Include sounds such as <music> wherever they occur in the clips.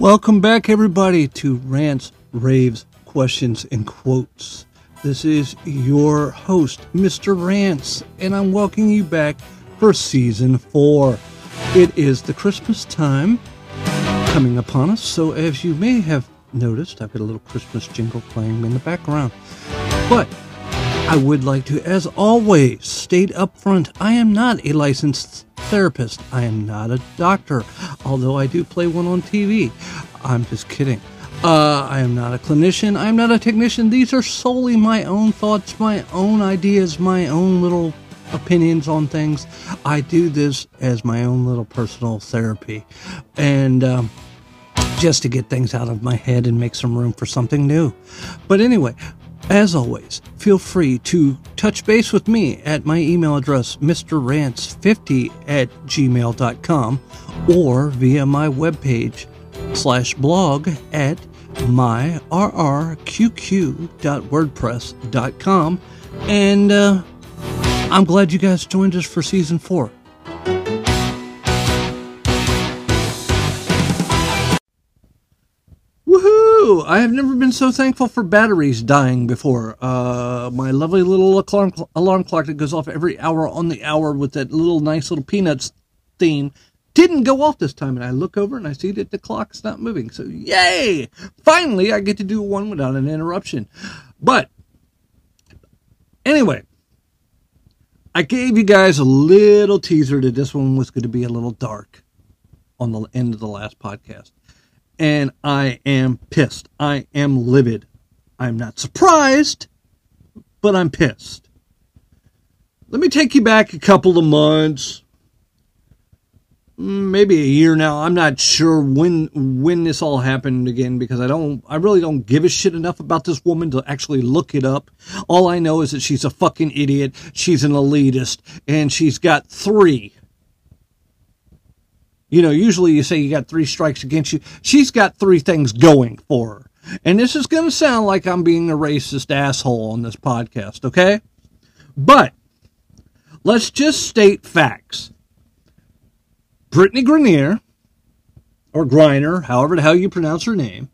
Welcome back, everybody, to Rants, Raves, Questions, and Quotes. This is your host, Mr. Rants, and I'm welcoming you back for season four. It is the Christmas time coming upon us, so as you may have noticed, I've got a little Christmas jingle playing in the background. But I would like to, as always, state up front I am not a licensed therapist. I am not a doctor, although I do play one on TV. I'm just kidding. Uh, I am not a clinician. I am not a technician. These are solely my own thoughts, my own ideas, my own little opinions on things. I do this as my own little personal therapy. And, um, just to get things out of my head and make some room for something new. But anyway, as always, feel free to touch base with me at my email address, mrrants50 at gmail.com, or via my webpage slash blog at myrrqq.wordpress.com. And uh, I'm glad you guys joined us for season four. I have never been so thankful for batteries dying before. Uh, my lovely little alarm, alarm clock that goes off every hour on the hour with that little nice little Peanuts theme didn't go off this time. And I look over and I see that the clock's not moving. So, yay! Finally, I get to do one without an interruption. But, anyway, I gave you guys a little teaser that this one was going to be a little dark on the end of the last podcast and I am pissed. I am livid. I'm not surprised, but I'm pissed. Let me take you back a couple of months, mm, maybe a year now. I'm not sure when when this all happened again because I don't I really don't give a shit enough about this woman to actually look it up. All I know is that she's a fucking idiot, she's an elitist, and she's got 3 you know, usually you say you got three strikes against you. She's got three things going for her. And this is going to sound like I'm being a racist asshole on this podcast, okay? But let's just state facts. Brittany Grenier, or Griner, however the hell you pronounce her name,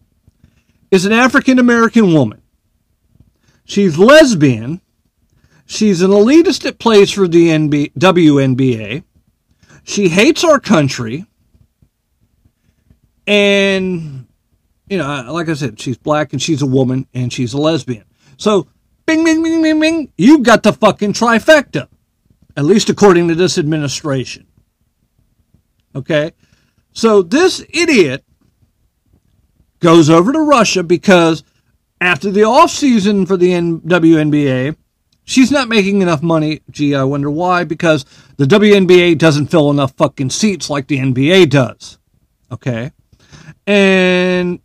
is an African American woman. She's lesbian. She's an elitist that plays for the NB- WNBA. She hates our country. And, you know, like I said, she's black and she's a woman and she's a lesbian. So, bing, bing, bing, bing, bing, you got the fucking trifecta. At least according to this administration. Okay? So, this idiot goes over to Russia because after the off season for the WNBA, she's not making enough money. Gee, I wonder why. Because the WNBA doesn't fill enough fucking seats like the NBA does. Okay. And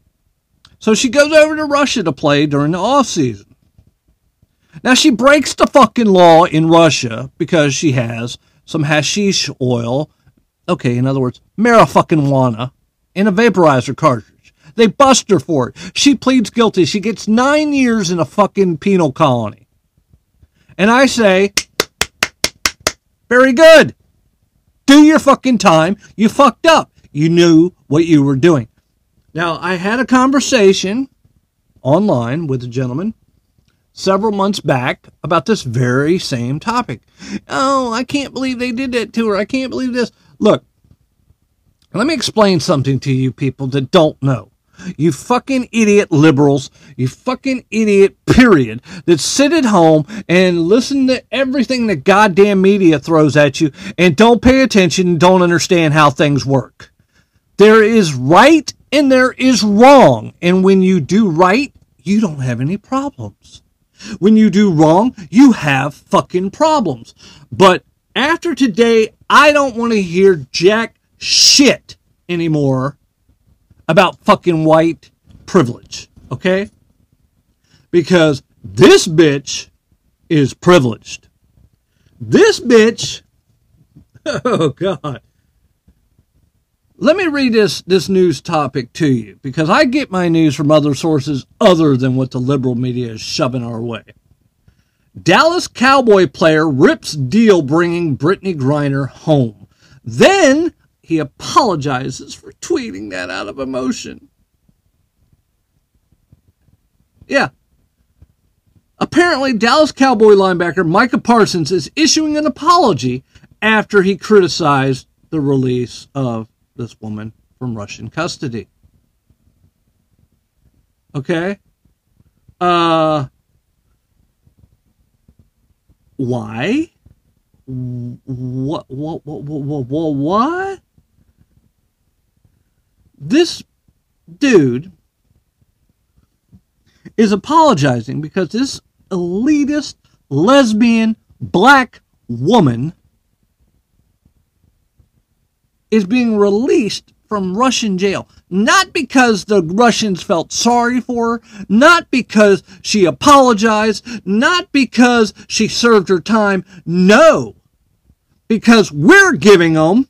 so she goes over to Russia to play during the off season. Now she breaks the fucking law in Russia because she has some hashish oil. Okay, in other words, marijuana in a vaporizer cartridge. They bust her for it. She pleads guilty. She gets nine years in a fucking penal colony. And I say, very good. Do your fucking time. You fucked up. You knew what you were doing. Now, I had a conversation online with a gentleman several months back about this very same topic. Oh, I can't believe they did that to her. I can't believe this. Look, let me explain something to you people that don't know. You fucking idiot liberals, you fucking idiot, period, that sit at home and listen to everything the goddamn media throws at you and don't pay attention and don't understand how things work. There is right and there is wrong. And when you do right, you don't have any problems. When you do wrong, you have fucking problems. But after today, I don't want to hear jack shit anymore about fucking white privilege. Okay? Because this bitch is privileged. This bitch, <laughs> oh God, let me read this, this news topic to you because I get my news from other sources other than what the liberal media is shoving our way. Dallas Cowboy player rips deal bringing Brittany Griner home. Then he apologizes for tweeting that out of emotion. Yeah. Apparently, Dallas Cowboy linebacker Micah Parsons is issuing an apology after he criticized the release of this woman from Russian custody. Okay? Uh, why? What, what, what, what, what, what? This dude is apologizing because this elitist lesbian black woman is being released from Russian jail. Not because the Russians felt sorry for her, not because she apologized, not because she served her time. No. Because we're giving them,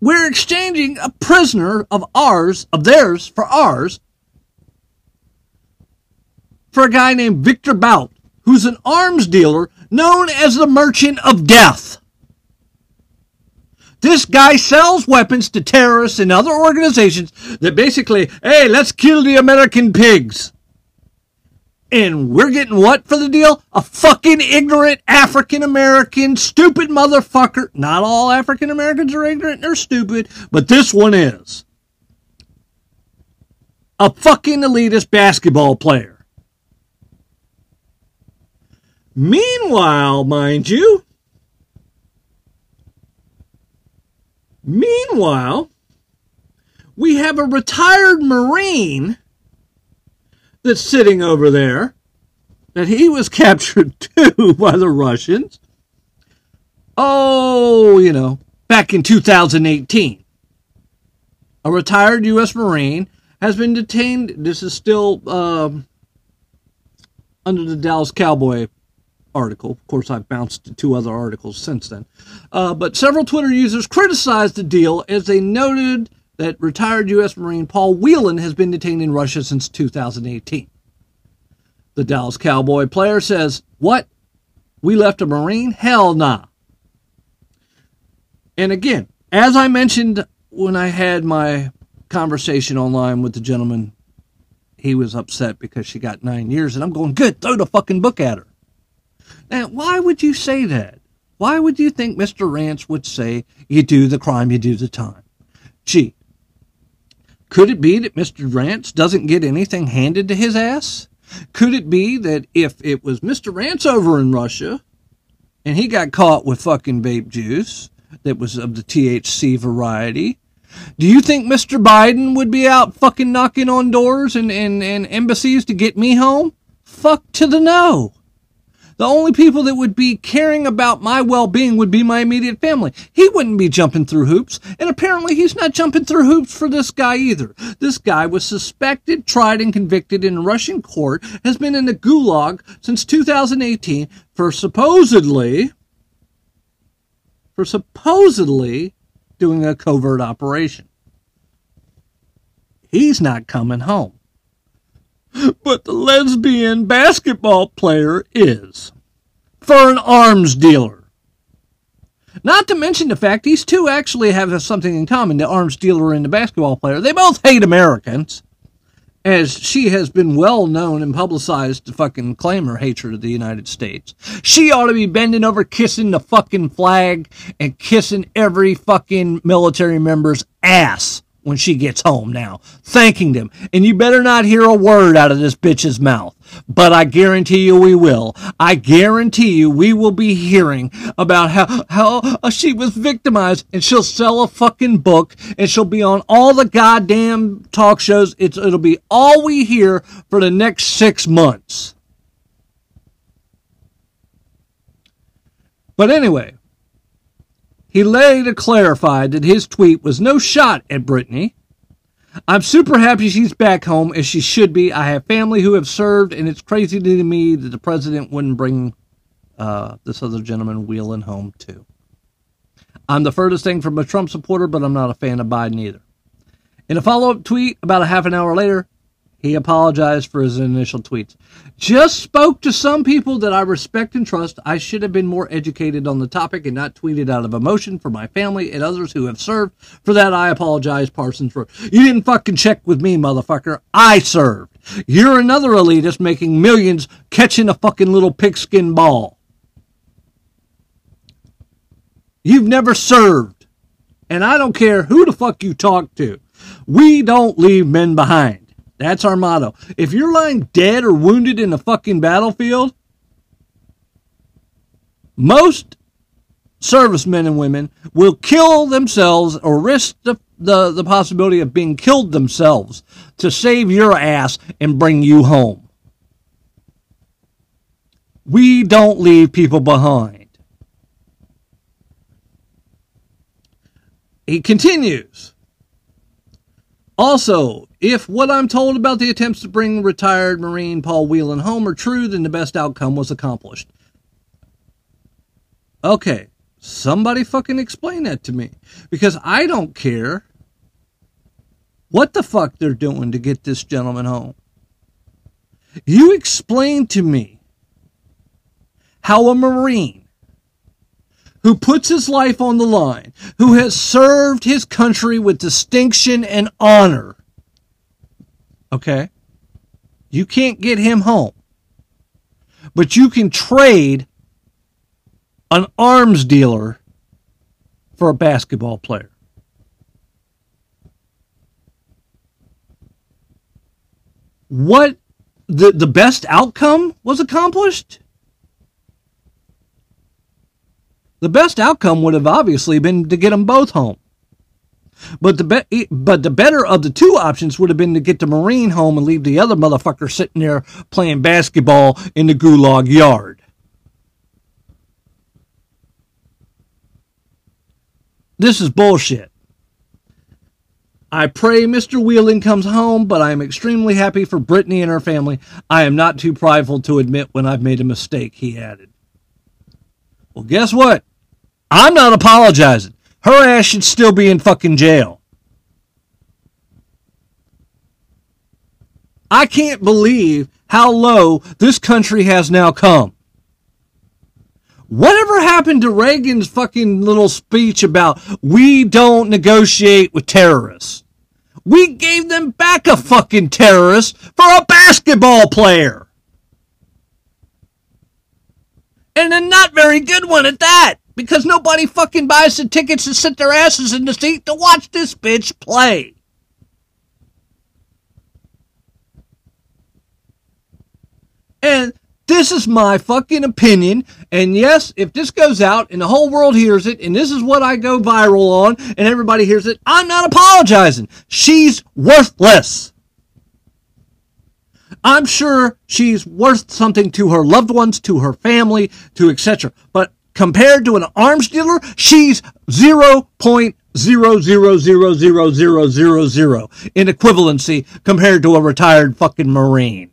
we're exchanging a prisoner of ours, of theirs, for ours, for a guy named Victor Bout, who's an arms dealer known as the Merchant of Death. This guy sells weapons to terrorists and other organizations that basically, hey, let's kill the American pigs. And we're getting what for the deal? A fucking ignorant African American stupid motherfucker. Not all African Americans are ignorant or stupid, but this one is. A fucking elitist basketball player. Meanwhile, mind you, Meanwhile, we have a retired Marine that's sitting over there that he was <laughs> captured too by the Russians. Oh, you know, back in 2018. A retired U.S. Marine has been detained. This is still um, under the Dallas Cowboy article. Of course, I've bounced to two other articles since then. Uh, but several Twitter users criticized the deal as they noted that retired U.S. Marine Paul Whelan has been detained in Russia since 2018. The Dallas Cowboy player says, What? We left a Marine? Hell nah. And again, as I mentioned when I had my conversation online with the gentleman, he was upset because she got nine years, and I'm going, Good, throw the fucking book at her. Now, why would you say that? Why would you think Mr. Rants would say, you do the crime, you do the time? Gee, could it be that Mr. Rants doesn't get anything handed to his ass? Could it be that if it was Mr. Rants over in Russia and he got caught with fucking vape juice that was of the THC variety, do you think Mr. Biden would be out fucking knocking on doors and, and, and embassies to get me home? Fuck to the no. The only people that would be caring about my well-being would be my immediate family. He wouldn't be jumping through hoops, and apparently he's not jumping through hoops for this guy either. This guy was suspected, tried, and convicted in Russian court, has been in the gulag since 2018 for supposedly, for supposedly doing a covert operation. He's not coming home but the lesbian basketball player is for an arms dealer. Not to mention the fact these two actually have something in common the arms dealer and the basketball player. They both hate Americans, as she has been well known and publicized to fucking claim her hatred of the United States. She ought to be bending over kissing the fucking flag and kissing every fucking military member's ass when she gets home now, thanking them. And you better not hear a word out of this bitch's mouth. But I guarantee you we will. I guarantee you we will be hearing about how, how uh, she was victimized and she'll sell a fucking book and she'll be on all the goddamn talk shows. It's, it'll be all we hear for the next six months. But anyway, he later clarified that his tweet was no shot at Brittany. I'm super happy she's back home as she should be. I have family who have served, and it's crazy to me that the president wouldn't bring uh, this other gentleman Whelan home too. I'm the furthest thing from a Trump supporter, but I'm not a fan of Biden either. In a follow up tweet about a half an hour later, He apologized for his initial tweets. Just spoke to some people that I respect and trust. I should have been more educated on the topic and not tweeted out of emotion for my family and others who have served. For that, I apologize, Parsons. For you didn't fucking check with me, motherfucker. I served. You're another elitist making millions catching a fucking little pigskin ball. You've never served. And I don't care who the fuck you talk to. We don't leave men behind. That's our motto. If you're lying dead or wounded in the fucking battlefield, most servicemen and women will kill themselves or risk the, the, the possibility of being killed themselves to save your ass and bring you home. We don't leave people behind. He continues. Also, if what I'm told about the attempts to bring retired Marine Paul Whelan home are true, then the best outcome was accomplished. Okay, somebody fucking explain that to me. Because I don't care what the fuck they're doing to get this gentleman home. You explain to me how a Marine who puts his life on the line, who has served his country with distinction and honor. Okay? You can't get him home. But you can trade an arms dealer for a basketball player. What the the best outcome was accomplished? The best outcome would have obviously been to get them both home. But the be- but the better of the two options would have been to get the Marine home and leave the other motherfucker sitting there playing basketball in the gulag yard. This is bullshit. I pray Mr. Whelan comes home, but I am extremely happy for Brittany and her family. I am not too prideful to admit when I've made a mistake, he added. Well, guess what? I'm not apologizing. Her ass should still be in fucking jail. I can't believe how low this country has now come. Whatever happened to Reagan's fucking little speech about we don't negotiate with terrorists? We gave them back a fucking terrorist for a basketball player. And a not very good one at that because nobody fucking buys the tickets to sit their asses in the seat to watch this bitch play. And this is my fucking opinion. And yes, if this goes out and the whole world hears it, and this is what I go viral on, and everybody hears it, I'm not apologizing. She's worthless. I'm sure she's worth something to her loved ones, to her family, to etc. But compared to an arms dealer, she's 0.0000000 in equivalency compared to a retired fucking Marine.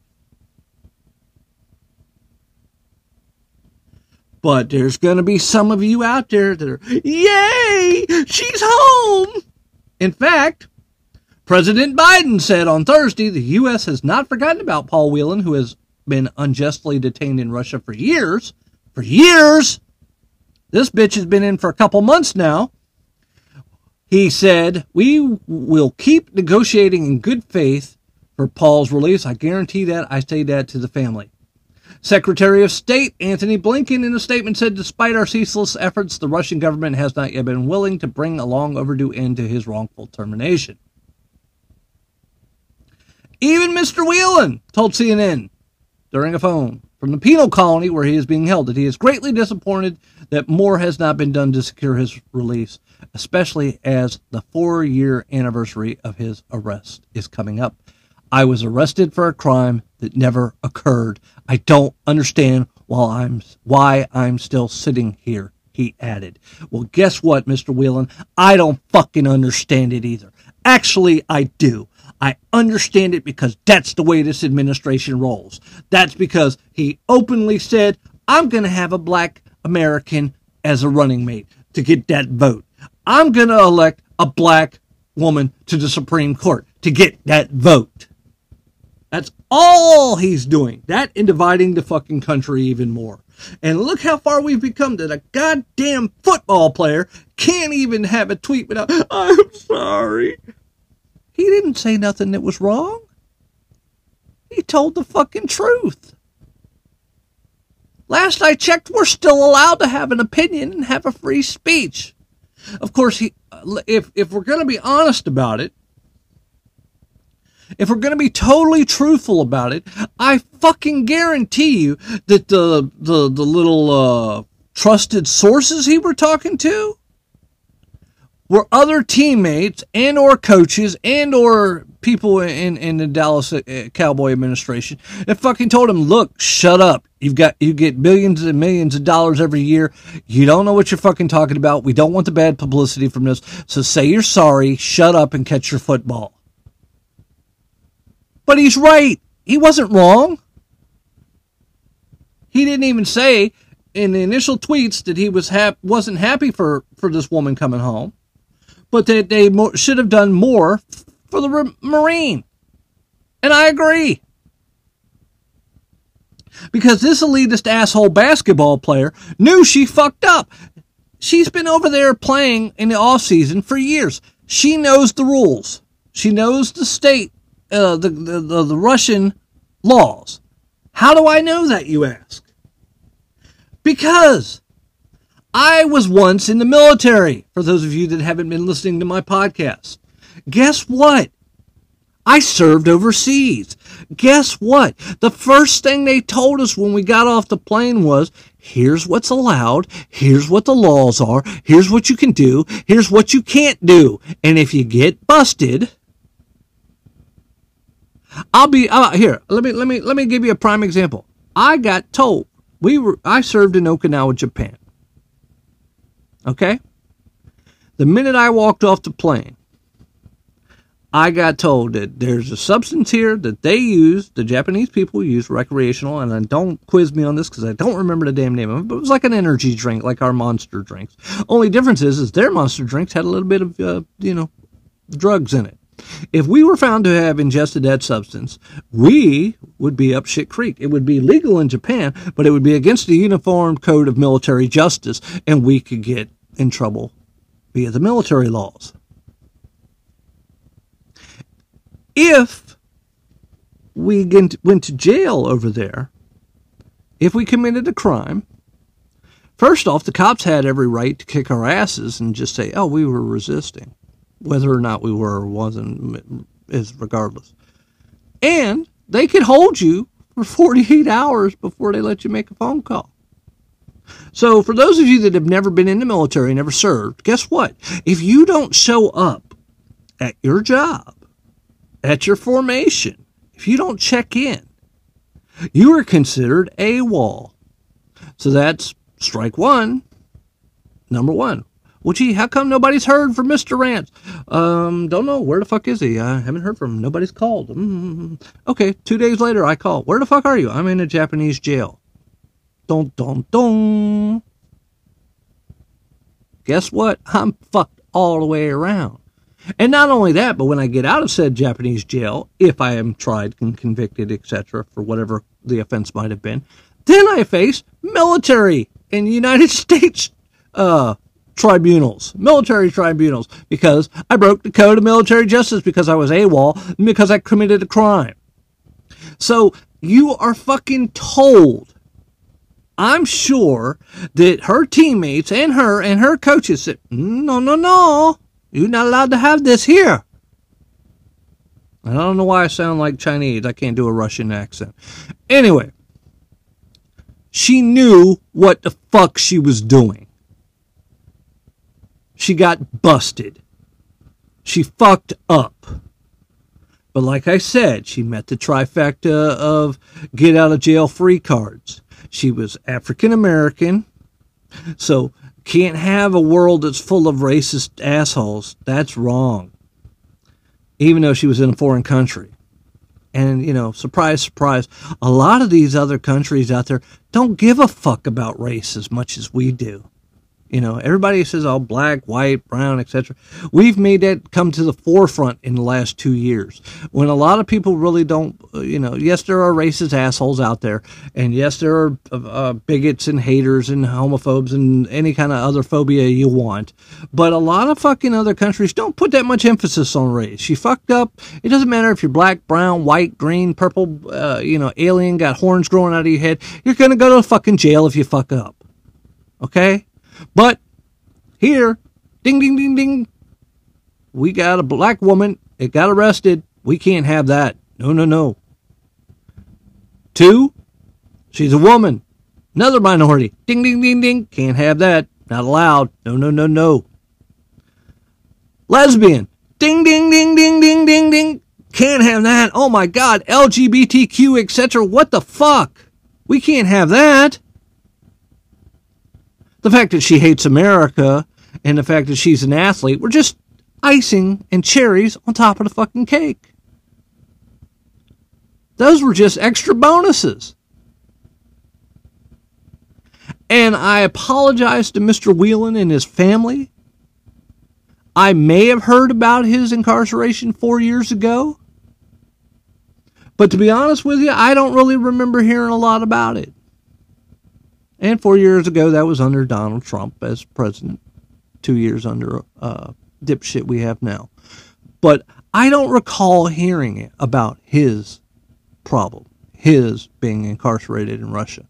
But there's going to be some of you out there that are, yay, she's home. In fact, President Biden said on Thursday the U.S. has not forgotten about Paul Whelan, who has been unjustly detained in Russia for years. For years! This bitch has been in for a couple months now. He said, We will keep negotiating in good faith for Paul's release. I guarantee that. I say that to the family. Secretary of State Antony Blinken in a statement said, despite our ceaseless efforts, the Russian government has not yet been willing to bring a long overdue end to his wrongful termination. Even Mr. Whelan told CNN during a phone from the penal colony where he is being held that he is greatly disappointed that more has not been done to secure his release, especially as the four year anniversary of his arrest is coming up. I was arrested for a crime that never occurred. I don't understand why I'm, why I'm still sitting here, he added. Well, guess what, Mr. Whelan? I don't fucking understand it either. Actually, I do. I understand it because that's the way this administration rolls. That's because he openly said, I'm going to have a black American as a running mate to get that vote. I'm going to elect a black woman to the Supreme Court to get that vote. That's all he's doing. That and dividing the fucking country even more. And look how far we've become that a goddamn football player can't even have a tweet without, I'm sorry. He didn't say nothing that was wrong. He told the fucking truth. Last I checked, we're still allowed to have an opinion and have a free speech. Of course, he, if, if we're going to be honest about it, if we're going to be totally truthful about it, I fucking guarantee you that the the the little uh, trusted sources he were talking to were other teammates and or coaches and or people in in the Dallas uh, Cowboy administration that fucking told him, "Look, shut up. You've got you get millions and millions of dollars every year. You don't know what you're fucking talking about. We don't want the bad publicity from this. So say you're sorry, shut up and catch your football." But he's right. He wasn't wrong. He didn't even say in the initial tweets that he was hap- wasn't happy for, for this woman coming home, but that they should have done more for the Marine. And I agree. Because this elitist asshole basketball player knew she fucked up. She's been over there playing in the off season for years. She knows the rules. She knows the state uh, the, the, the Russian laws. How do I know that, you ask? Because I was once in the military, for those of you that haven't been listening to my podcast. Guess what? I served overseas. Guess what? The first thing they told us when we got off the plane was, here's what's allowed, here's what the laws are, here's what you can do, here's what you can't do. And if you get busted, I'll be uh, here. Let me let me let me give you a prime example. I got told we were I served in Okinawa, Japan. Okay? The minute I walked off the plane, I got told that there's a substance here that they use, the Japanese people use recreational, and then don't quiz me on this because I don't remember the damn name of it, but it was like an energy drink, like our monster drinks. Only difference is, is their monster drinks had a little bit of, uh, you know, drugs in it. If we were found to have ingested that substance, we would be up shit creek. It would be legal in Japan, but it would be against the Uniform Code of Military Justice, and we could get in trouble via the military laws. If we went to jail over there, if we committed a crime, first off, the cops had every right to kick our asses and just say, oh, we were resisting whether or not we were or wasn't is regardless. And they could hold you for 48 hours before they let you make a phone call. So, for those of you that have never been in the military, never served, guess what? If you don't show up at your job, at your formation, if you don't check in, you are considered AWOL. So that's strike one, number one. Well, gee, how come nobody's heard from Mr. Rants? Um, don't know. Where the fuck is he? I haven't heard from him. Nobody's called. Mm-hmm. Okay, two days later, I call. Where the fuck are you? I'm in a Japanese jail. Don't, don't, don't. Guess what? I'm fucked all the way around. And not only that, but when I get out of said Japanese jail, if I am tried and convicted, etc., for whatever the offense might have been, then I face military in the United <laughs> States uh, tribunals, military tribunals, because I broke the code of military justice because I was AWOL and because I committed a crime. So you are fucking told. I'm sure that her teammates and her and her coaches said, no, no, no, you're not allowed to have this here. I don't know why I sound like Chinese. I can't do a Russian accent. Anyway, she knew what the fuck she was doing she got busted. She fucked up. But like I said, she met the trifecta of get out of jail free cards. She was African American, so can't have a world that's full of racist assholes. That's wrong. Even though she was in a foreign country. And, you know, surprise, surprise, a lot of these other countries out there don't give a fuck about race as much as we do. You know, everybody says all black, white, brown, etc. We've made that come to the forefront in the last two years. When a lot of people really don't, uh, you know, yes, there are racist assholes out there, and yes, there are uh, uh, bigots and haters and homophobes and any kind of other phobia you want. But a lot of fucking other countries don't put that much emphasis on race. You fucked up. It doesn't matter if you're black, brown, white, green, purple, uh, you know, alien, got horns growing out of your head. You're gonna go to fucking jail if you fuck up. Okay? But here, ding, ding, ding, ding, we got a black woman. It got arrested. We can't have that. No, no, no. Two, she's a woman. Another minority. Ding, ding, ding, ding. Can't have that. Not allowed. No, no, no, no. Lesbian. Ding, ding, ding, ding, ding, ding, ding. Can't have that. Oh my God. LGBTQ, etc. What the fuck? We can't have that. The fact that she hates America and the fact that she's an athlete were just icing and cherries on top of the fucking cake. Those were just extra bonuses. And I apologize to Mr. Whelan and his family. I may have heard about his incarceration four years ago. But to be honest with you, I don't really remember hearing a lot about it. And four years ago, that was under Donald Trump as president. Two years under uh, dipshit we have now. But I don't recall hearing about his problem, his being incarcerated in Russia.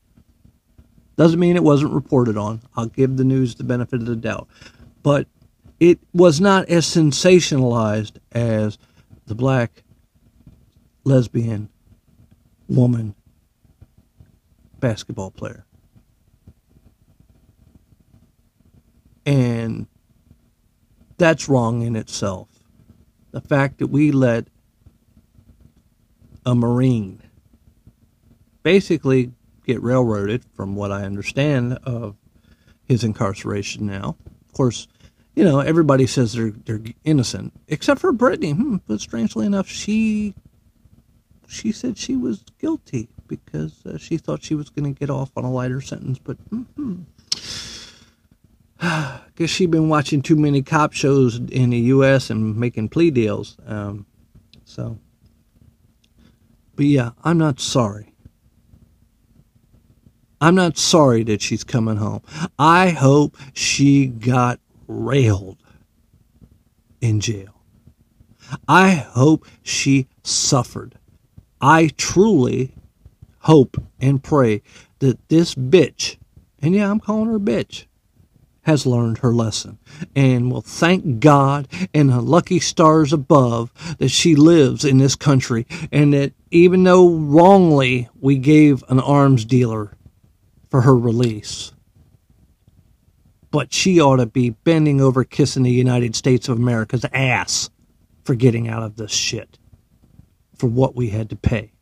Doesn't mean it wasn't reported on. I'll give the news the benefit of the doubt. But it was not as sensationalized as the black lesbian woman basketball player. And that's wrong in itself. The fact that we let a Marine basically get railroaded, from what I understand of his incarceration now. Of course, you know, everybody says they're they're innocent, except for Brittany. Hmm, but strangely enough, she she said she was guilty because uh, she thought she was going to get off on a lighter sentence. But mm-hmm. <sighs> Guess she'd been watching too many cop shows in the U.S. and making plea deals. Um, so, but yeah, I'm not sorry. I'm not sorry that she's coming home. I hope she got railed in jail. I hope she suffered. I truly hope and pray that this bitch, and yeah, I'm calling her bitch, has learned her lesson and will thank God and the lucky stars above that she lives in this country and that even though wrongly we gave an arms dealer for her release, but she ought to be bending over kissing the United States of America's ass for getting out of this shit for what we had to pay.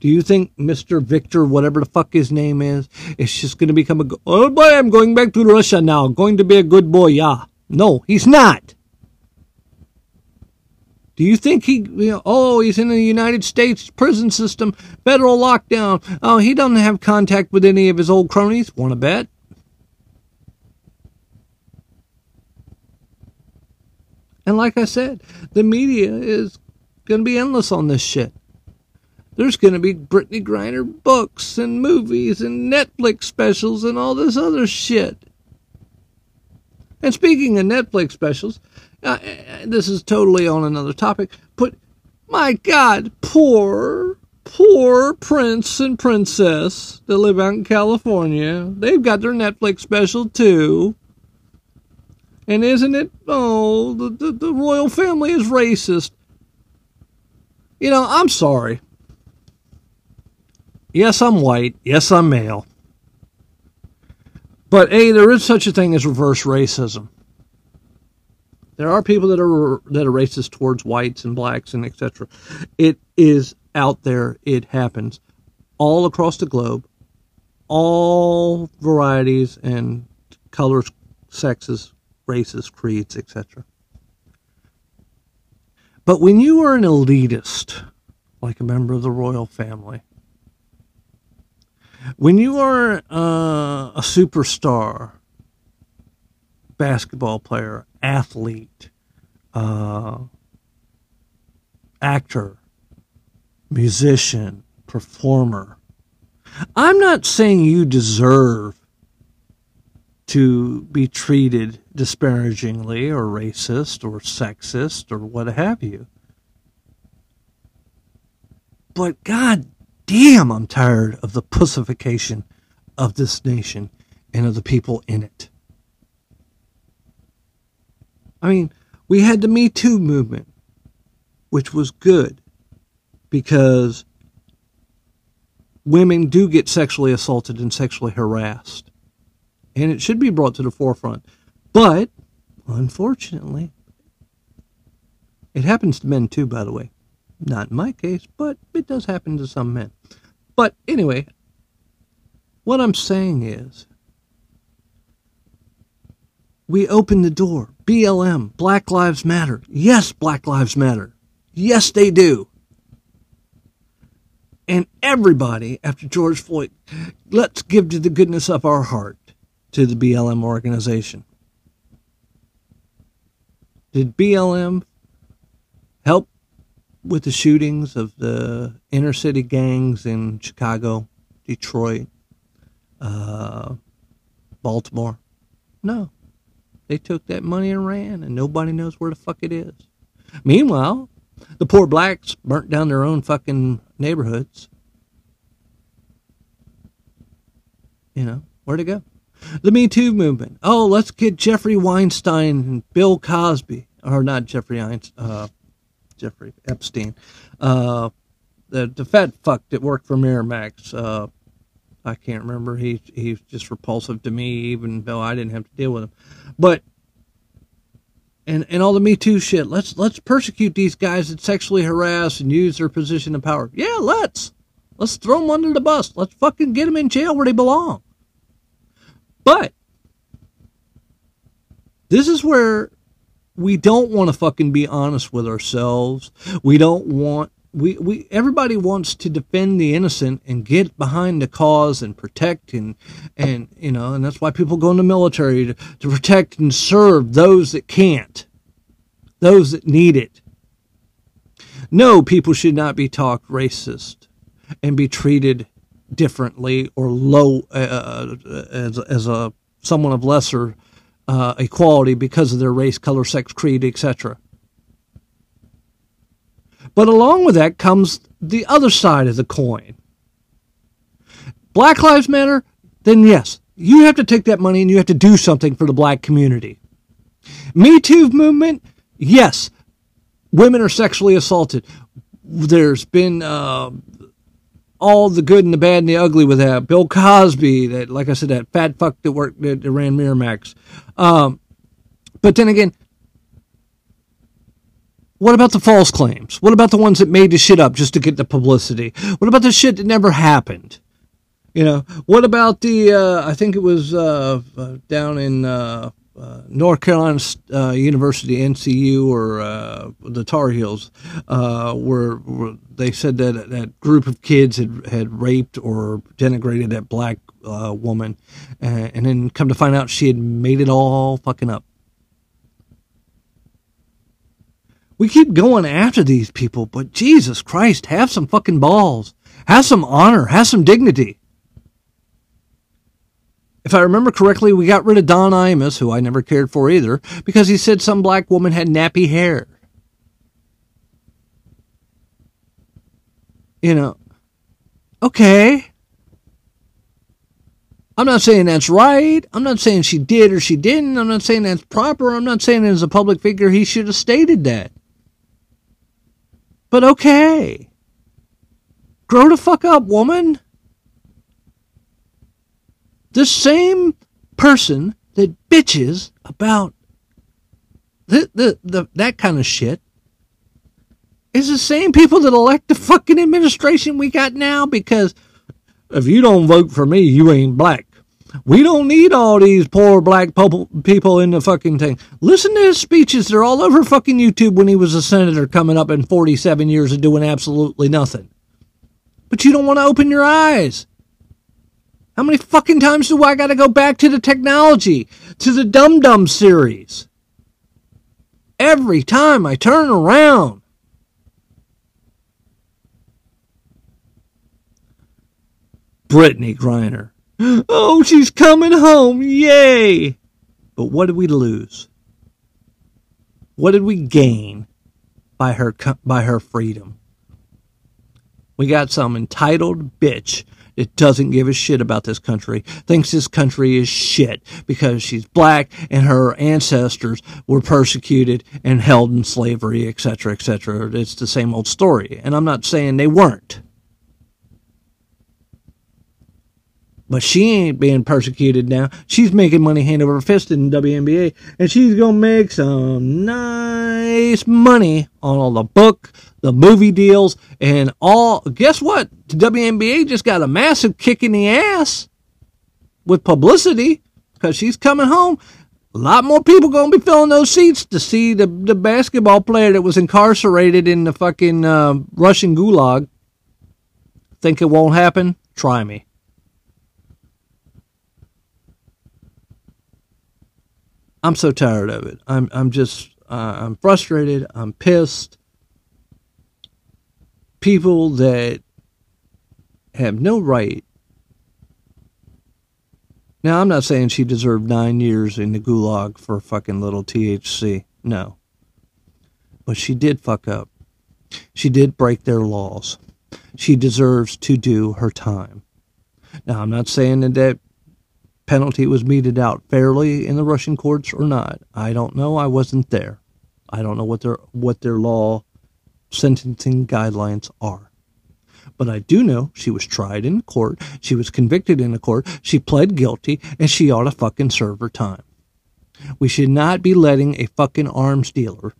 Do you think Mr. Victor, whatever the fuck his name is, is just going to become a, oh boy, I'm going back to Russia now, going to be a good boy, yeah. No, he's not. Do you think he, you know, oh, he's in the United States prison system, federal lockdown. Oh, he doesn't have contact with any of his old cronies. Want to bet? And like I said, the media is going to be endless on this shit. There's going to be Brittany Griner books and movies and Netflix specials and all this other shit. And speaking of Netflix specials, uh, this is totally on another topic, but my God, poor, poor prince and princess that live out in California. They've got their Netflix special too. And isn't it? Oh, the, the, the royal family is racist. You know, I'm sorry. Yes, I'm white. Yes, I'm male. But A, there is such a thing as reverse racism. There are people that are that are racist towards whites and blacks and etc. It is out there. It happens all across the globe, all varieties and colors, sexes, races, creeds, etc. But when you are an elitist, like a member of the royal family, When you are uh, a superstar, basketball player, athlete, uh, actor, musician, performer, I'm not saying you deserve to be treated disparagingly or racist or sexist or what have you. But God damn, I'm tired of the pussification of this nation and of the people in it. I mean, we had the Me Too movement, which was good because women do get sexually assaulted and sexually harassed. And it should be brought to the forefront. But, unfortunately, it happens to men too, by the way. Not in my case, but it does happen to some men. But anyway, what I'm saying is we open the door. BLM, Black Lives Matter. Yes, Black Lives Matter. Yes, they do. And everybody, after George Floyd, let's give to the goodness of our heart to the BLM organization. Did BLM help with the shootings of the inner city gangs in Chicago, Detroit, uh, Baltimore. No. They took that money and ran, and nobody knows where the fuck it is. Meanwhile, the poor blacks burnt down their own fucking neighborhoods. You know, where'd it go? The Me Too movement. Oh, let's get Jeffrey Weinstein and Bill Cosby. Or not Jeffrey Einstein. Uh, Jeffrey Epstein, uh, the the fat fuck that worked for Miramax. Uh, I can't remember. He he's just repulsive to me, even though I didn't have to deal with him. But and and all the Me Too shit. Let's let's persecute these guys that sexually harass and use their position of power. Yeah, let's let's throw them under the bus. Let's fucking get them in jail where they belong. But this is where we don't want to fucking be honest with ourselves. We don't want we, we everybody wants to defend the innocent and get behind the cause and protect and and you know and that's why people go in the military to, to protect and serve those that can't those that need it no people should not be talked racist and be treated differently or low uh, uh as, as a someone of lesser uh, equality because of their race, color, sex, creed, etc. But along with that comes the other side of the coin. Black Lives Matter, then yes, you have to take that money and you have to do something for the black community. Me Too movement, yes, women are sexually assaulted. There's been uh, all the good and the bad and the ugly with that. Bill Cosby, that like I said, that fat fuck that worked that ran Miramax. Um, but then again, what about the false claims? What about the ones that made the shit up just to get the publicity? What about the shit that never happened? You know, what about the? Uh, I think it was uh, uh, down in uh, uh, North Carolina uh, University, NCU, or uh, the Tar Heels, uh, where, where, they said that that group of kids had, had raped or denigrated that black uh, woman, and then come to find out she had made it all fucking up. We keep going after these people, but Jesus Christ, have some fucking balls. Have some honor. Have some dignity if I remember correctly, we got rid of Don Imus, who I never cared for either, because he said some black woman had nappy hair. You know, okay. I'm not saying that's right. I'm not saying she did or she didn't. I'm not saying that's proper. I'm not saying as a public figure he should have stated that. But okay. Grow the fuck up, woman the same person that bitches about the, the, the, that kind of shit is the same people that elect the fucking administration we got now because if you don't vote for me, you ain't black. We don't need all these poor black people in the fucking thing. Listen to his speeches. They're all over fucking YouTube when he was a senator coming up in 47 years of doing absolutely nothing. But you don't want to open your eyes. How many fucking times do I got to go back to the technology, to the Dum Dum series? Every time I turn around. Brittany Griner. Oh, she's coming home. Yay. But what did we lose? What did we gain by her by her freedom? We got some entitled bitch that doesn't give a shit about this country, thinks this country is shit because she's black and her ancestors were persecuted and held in slavery, etc., etc. It's the same old story. And I'm not saying they weren't. But she ain't being persecuted now. She's making money hand over fist in WNBA, and she's gonna make some nice money on all the book, the movie deals, and all. Guess what? The WNBA just got a massive kick in the ass with publicity because she's coming home. A lot more people gonna be filling those seats to see the the basketball player that was incarcerated in the fucking uh, Russian gulag. Think it won't happen? Try me. I'm so tired of it. I'm I'm just uh, I'm frustrated. I'm pissed. People that have no right. Now I'm not saying she deserved nine years in the gulag for a fucking little THC. No. But she did fuck up. She did break their laws. She deserves to do her time. Now I'm not saying that, that penalty was meted out fairly in the Russian courts or not. I don't know. I wasn't there. I don't know what their what their law sentencing guidelines are. But I do know she was tried in court, she was convicted in a court, she pled guilty, and she ought to fucking serve her time. We should not be letting a fucking arms dealer.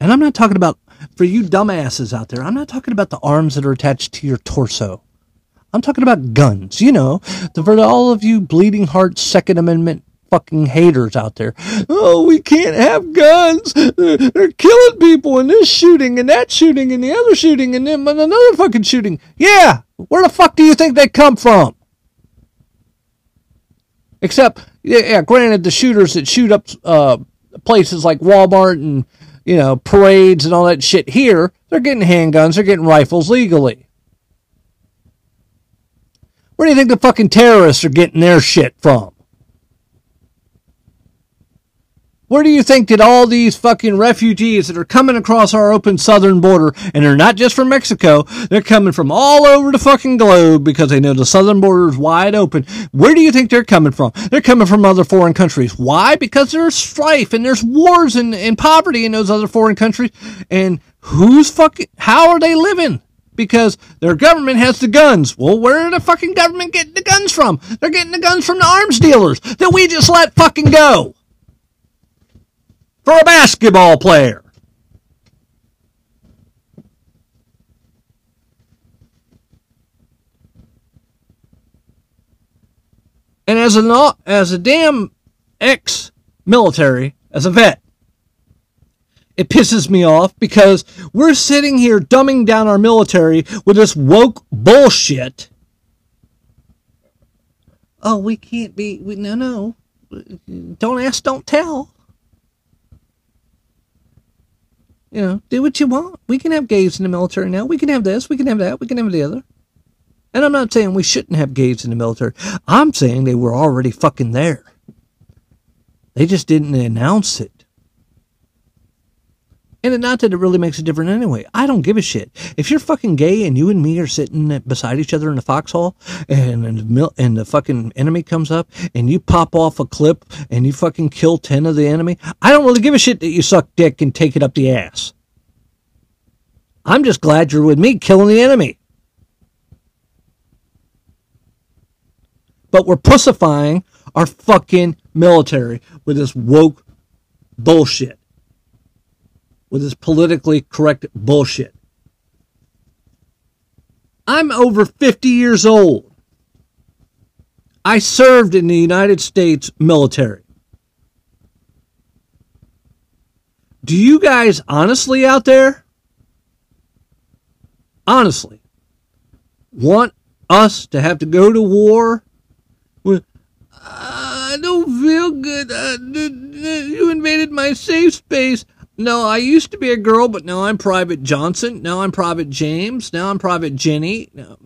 And I'm not talking about, for you dumbasses out there, I'm not talking about the arms that are attached to your torso. I'm talking about guns. You know, for all of you bleeding heart Second Amendment fucking haters out there. Oh, we can't have guns. They're, killing people in this shooting and that shooting and the other shooting and then another fucking shooting. Yeah, where the fuck do you think they come from? Except, yeah, granted, the shooters that shoot up uh, places like Walmart and you know parades and all that shit here, they're getting handguns, they're getting rifles legally. Where do you think the fucking terrorists are getting their shit from? Where do you think that all these fucking refugees that are coming across our open southern border, and they're not just from Mexico, they're coming from all over the fucking globe because they know the southern border is wide open. Where do you think they're coming from? They're coming from other foreign countries. Why? Because there's strife and there's wars and, and poverty in those other foreign countries. And who's fucking, how are they living? Because their government has the guns. Well, where are the fucking government getting the guns from? They're getting the guns from the arms dealers that we just let fucking go for a basketball player. And as a as a damn ex military, as a vet, it pisses me off because we're sitting here dumbing down our military with this woke bullshit. Oh, we can't be. We, no, no. Don't ask, don't tell. You know, do what you want. We can have gays in the military now. We can have this. We can have that. We can have the other. And I'm not saying we shouldn't have gays in the military. I'm saying they were already fucking there. They just didn't announce it. And not that it really makes a difference anyway. I don't give a shit. If you're fucking gay and you and me are sitting beside each other in the foxhole and, and, the, and the fucking enemy comes up and you pop off a clip and you fucking kill 10 of the enemy, I don't really give a shit that you suck dick and take it up the ass. I'm just glad you're with me killing the enemy. But we're pussifying our fucking military with this woke bullshit with his politically correct bullshit. I'm over 50 years old. I served in the United States military. Do you guys honestly out there, honestly, want us to have to go to war? Well, I don't feel good. Uh, you invaded my safe space. No, I used to be a girl, but now I'm Private Johnson. Now I'm Private James. Now I'm Private Jenny. No,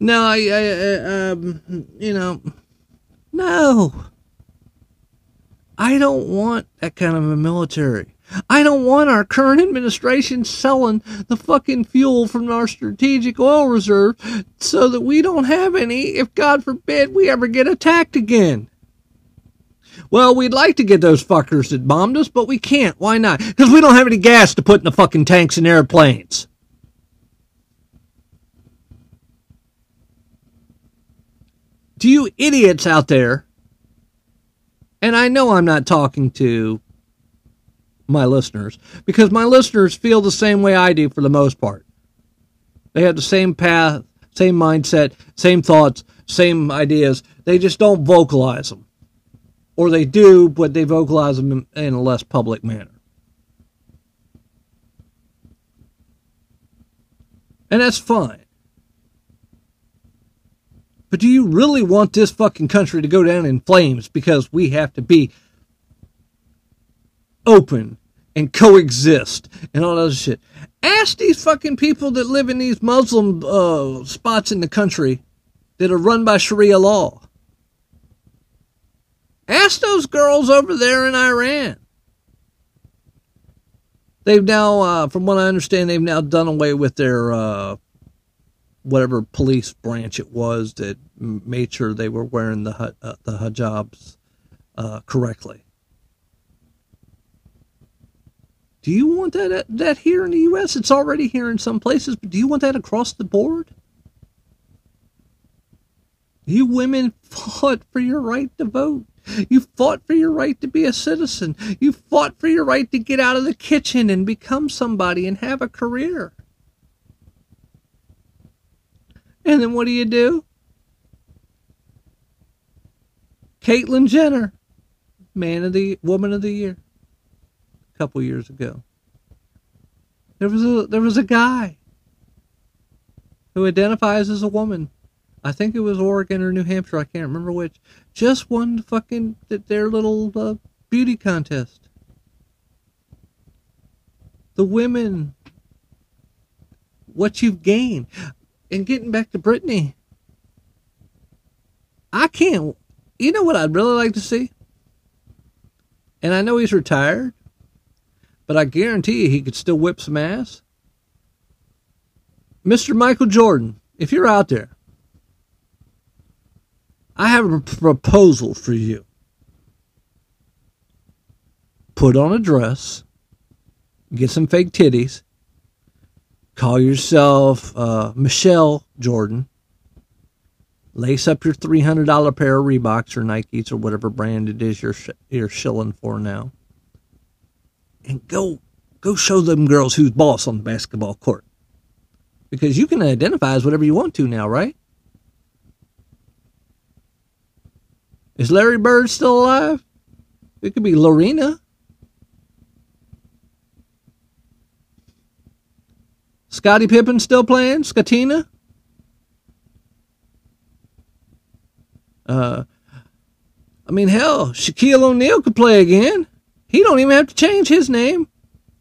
no, I, I um, you know, no. I don't want that kind of a military. I don't want our current administration selling the fucking fuel from our strategic oil reserve so that we don't have any if, God forbid, we ever get attacked again. Well, we'd like to get those fuckers that bombed us, but we can't. Why not? Because we don't have any gas to put in the fucking tanks and airplanes. Do you idiots out there, and I know I'm not talking to my listeners, because my listeners feel the same way I do for the most part. They have the same path, same mindset, same thoughts, same ideas. They just don't vocalize them or they do, but they vocalize them in, a less public manner. And that's fine. But do you really want this fucking country to go down in flames because we have to be open and coexist and all that other shit? Ask these fucking people that live in these Muslim uh, spots in the country that are run by Sharia law. Ask those girls over there in Iran. They've now, uh, from what I understand, they've now done away with their uh, whatever police branch it was that made sure they were wearing the uh, the hijabs uh, correctly. Do you want that that here in the U.S.? It's already here in some places, but do you want that across the board? You women fought for your right to vote. You fought for your right to be a citizen. You fought for your right to get out of the kitchen and become somebody and have a career. And then what do you do? Caitlyn Jenner, man of the woman of the year, a couple years ago. There was a there was a guy who identifies as a woman I think it was Oregon or New Hampshire. I can't remember which. Just won fucking their little uh, beauty contest. The women, what you've gained, and getting back to Brittney. I can't. You know what I'd really like to see? And I know he's retired, but I guarantee you he could still whip some ass. Mr. Michael Jordan, if you're out there, I have a proposal for you. Put on a dress, get some fake titties, call yourself uh, Michelle Jordan, lace up your $300 pair of Reeboks or Nikes or whatever brand it is you're, sh- you're shilling for now, and go go show them girls who's boss on the basketball court. Because you can identify as whatever you want to now, right? Is Larry Bird still alive? It could be Lorena. Scottie Pippen still playing? Scatina? Uh, I mean, hell, Shaquille O'Neal could play again. He don't even have to change his name.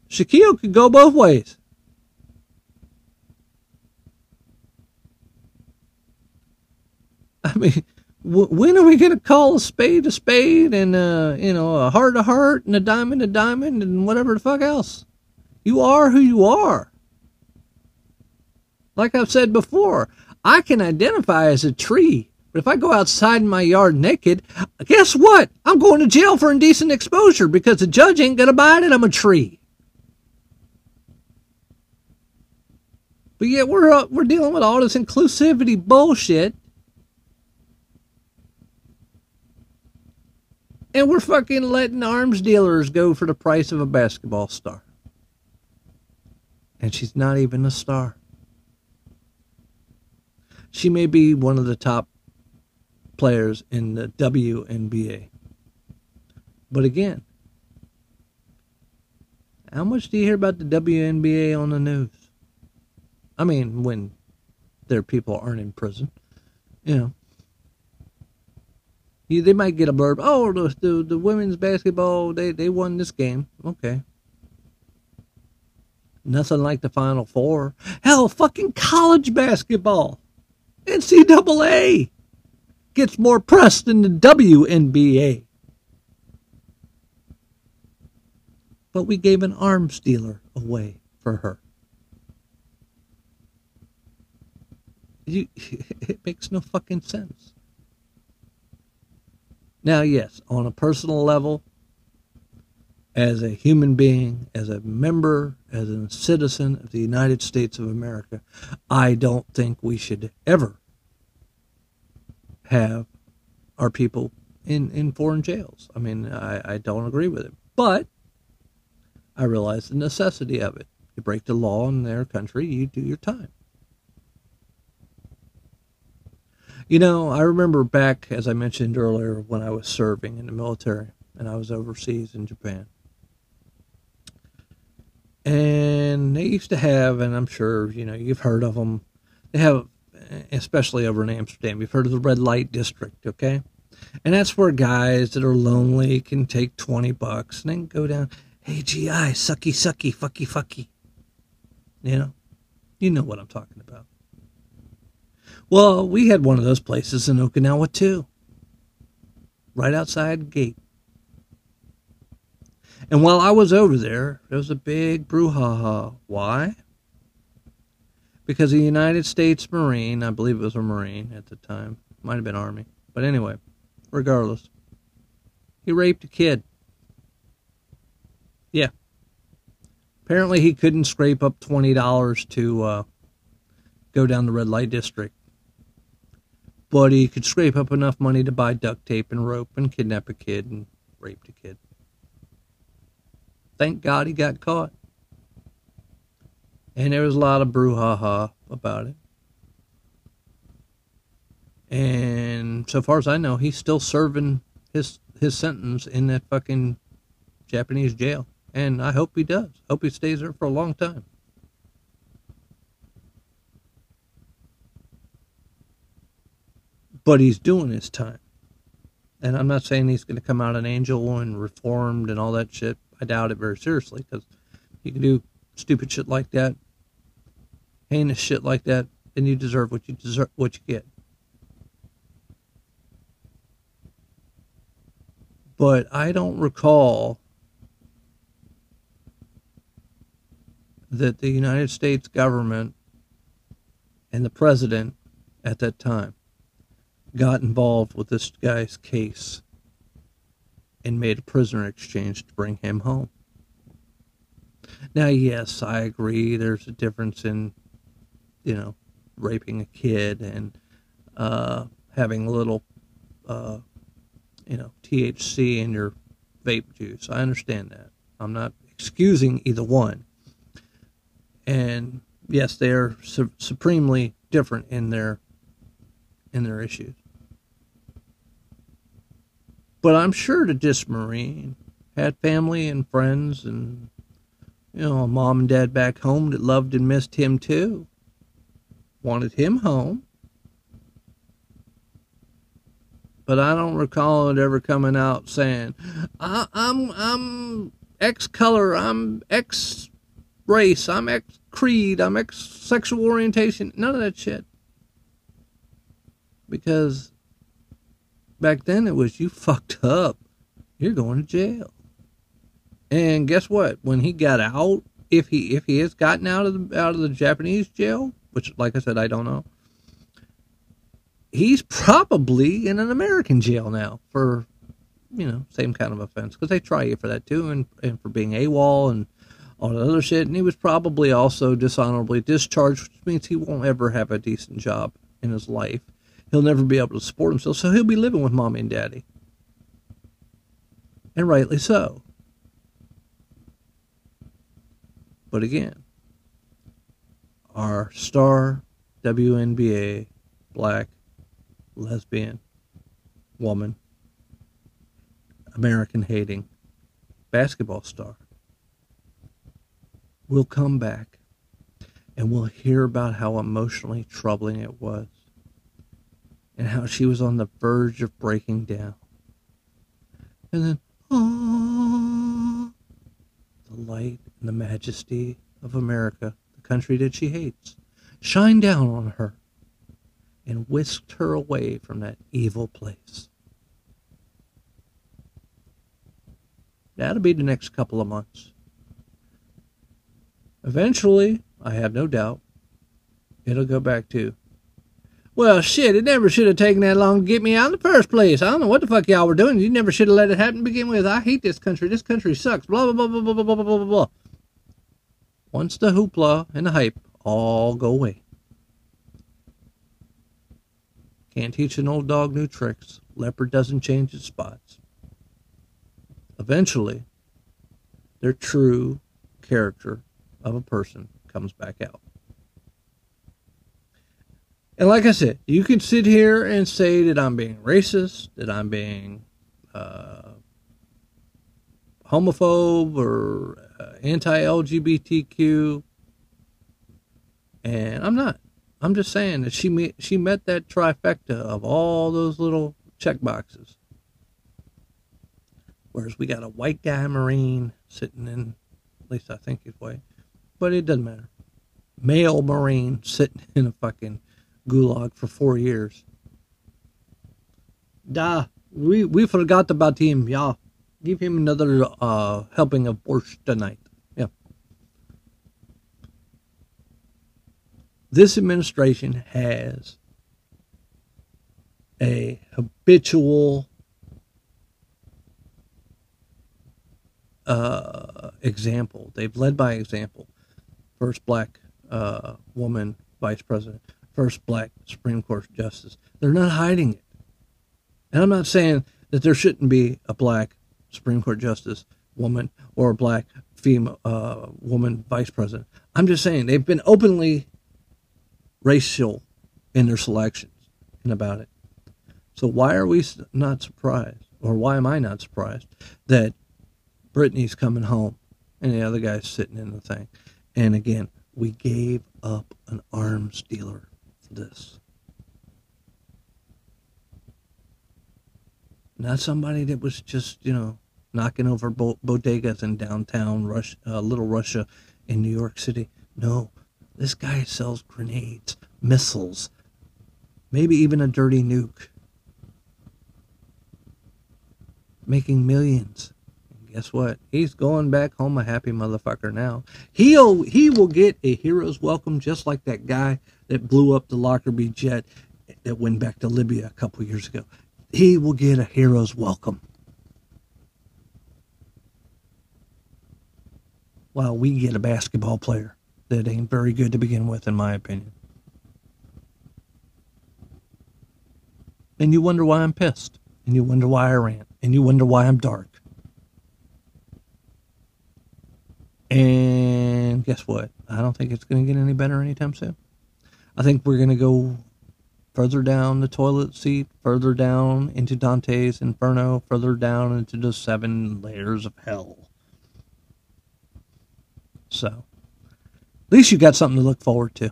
Shaquille could go both ways. <laughs> I mean, when are we going to call a spade a spade and uh, you know a heart a heart and a diamond a diamond and whatever the fuck else? You are who you are. Like I've said before, I can identify as a tree, but if I go outside in my yard naked, guess what? I'm going to jail for indecent exposure because the judge ain't going to buy it. I'm a tree. But yet we're uh, we're dealing with all this inclusivity bullshit And we're fucking letting arms dealers go for the price of a basketball star. And she's not even a star. She may be one of the top players in the WNBA. But again, how much do you hear about the WNBA on the news? I mean, when their people aren't in prison. You know, you, they might get a blurb. Oh, the, the the women's basketball they they won this game. Okay. Nothing like the Final Four. Hell, fucking college basketball, NCAA gets more press than the WNBA. But we gave an arms dealer away for her. You, <laughs> it makes no fucking sense. Now, yes, on a personal level, as a human being, as a member, as a citizen of the United States of America, I don't think we should ever have our people in, in foreign jails. I mean, I, I don't agree with it. But I realize the necessity of it. You break the law in their country, you do your time. You know, I remember back, as I mentioned earlier, when I was serving in the military and I was overseas in Japan. And they used to have, and I'm sure, you know, you've heard of them, they have, especially over in Amsterdam, you've heard of the red light district, okay? And that's where guys that are lonely can take 20 bucks and then go down, hey, GI, sucky, sucky, fucky, fucky. You know, you know what I'm talking about. Well, we had one of those places in Okinawa too, right outside gate. And while I was over there, there was a big brouhaha. Why? Because a United States Marine, I believe it was a Marine at the time, might have been Army, but anyway, regardless, he raped a kid. Yeah. Apparently, he couldn't scrape up $20 to uh, go down the red light district but he could scrape up enough money to buy duct tape and rope and kidnap a kid and rape a kid. Thank God he got caught. And there was a lot of brouhaha about it. And so far as I know, he's still serving his his sentence in that fucking Japanese jail. And I hope he does. Hope he stays there for a long time. But he's doing his time. And I'm not saying he's going to come out an angel and reformed and all that shit. I doubt it very seriously because you can do stupid shit like that, heinous shit like that, and you deserve what you deserve, what you get. But I don't recall that the United States government and the president at that time got involved with this guy's case and made a prisoner exchange to bring him home. Now, yes, I agree. There's a difference in, you know, raping a kid and uh, having a little, uh, you know, THC in your vape juice. I understand that. I'm not excusing either one. And yes, they are su- supremely different in their in their issues. But I'm sure that this Marine had family and friends and, you know, mom and dad back home that loved and missed him too. Wanted him home. But I don't recall it ever coming out saying, I, I'm, I'm X color, I'm X race, I'm X creed, I'm X sexual orientation. None of that shit. Because Back then it was you fucked up. You're going to jail. And guess what? When he got out, if he if he has gotten out of the out of the Japanese jail, which like I said I don't know, he's probably in an American jail now for you know same kind of offense because they try you for that too and and for being AWOL and all that other shit. And he was probably also dishonorably discharged, which means he won't ever have a decent job in his life he'll never be able to support himself, so he'll be living with mommy and daddy. And rightly so. But again, our star WNBA black lesbian woman, American hating basketball star will come back And we'll hear about how emotionally troubling it was and how she was on the verge of breaking down. And then, ah, the light and the majesty of America, the country that she hates, shined down on her and whisked her away from that evil place. That'll be the next couple of months. Eventually, I have no doubt, it'll go back to well, shit, it never should have taken that long to get me out in the first place. I don't know what the fuck y'all were doing. You never should have let it happen to begin with. I hate this country. This country sucks. Blah, blah, blah, blah, blah, blah, blah, blah, blah. Once the hoopla and the hype all go away. Can't teach an old dog new tricks. Leopard doesn't change its spots. Eventually, their true character of a person comes back out. And like I said, you can sit here and say that I'm being racist, that I'm being uh, homophobe or uh, anti LGBTQ, and I'm not. I'm just saying that she met, she met that trifecta of all those little check boxes. Whereas we got a white guy Marine sitting in, at least I think he's white, but it doesn't matter. Male Marine sitting in a fucking gulag for four years. Da, we we forgot about him. Yeah, give him another uh, helping of borscht tonight. Yeah. This administration has a habitual uh, example. They've led by example. First black uh, woman vice president first black Supreme Court justice. They're not hiding it. And I'm not saying that there shouldn't be a black Supreme Court justice woman or a black female uh, woman vice president. I'm just saying they've been openly racial in their selections and about it. So why are we not surprised, or why am I not surprised that Brittney's coming home and the other guy's sitting in the thing? And again, we gave up an arms dealer this. Not somebody that was just, you know, knocking over bodegas in downtown Russia, uh, Little Russia in New York City. No, this guy sells grenades, missiles, maybe even a dirty nuke. Making millions guess what? He's going back home a happy motherfucker now. He'll he will get a hero's welcome just like that guy that blew up the Lockerbie jet that went back to Libya a couple years ago. He will get a hero's welcome. While we get a basketball player that ain't very good to begin with, in my opinion. And you wonder why I'm pissed. And you wonder why I rant. And you wonder why I'm dark. And guess what? I don't think it's going to get any better anytime soon. I think we're going to go further down the toilet seat, further down into Dante's Inferno, further down into the seven layers of hell. So, at least you got something to look forward to.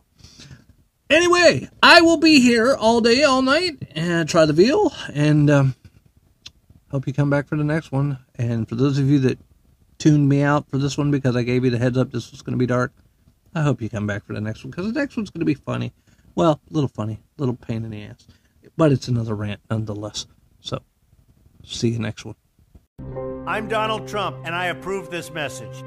Anyway, I will be here all day, all night, and try the veal. And um, hope you come back for the next one. And for those of you that tuned me out for this one because I gave you the heads up this was going to be dark. I hope you come back for the next one because the next one's going to be funny. Well, a little funny, a little pain in the ass. But it's another rant nonetheless. So, see you next one. I'm Donald Trump, and I approve this message.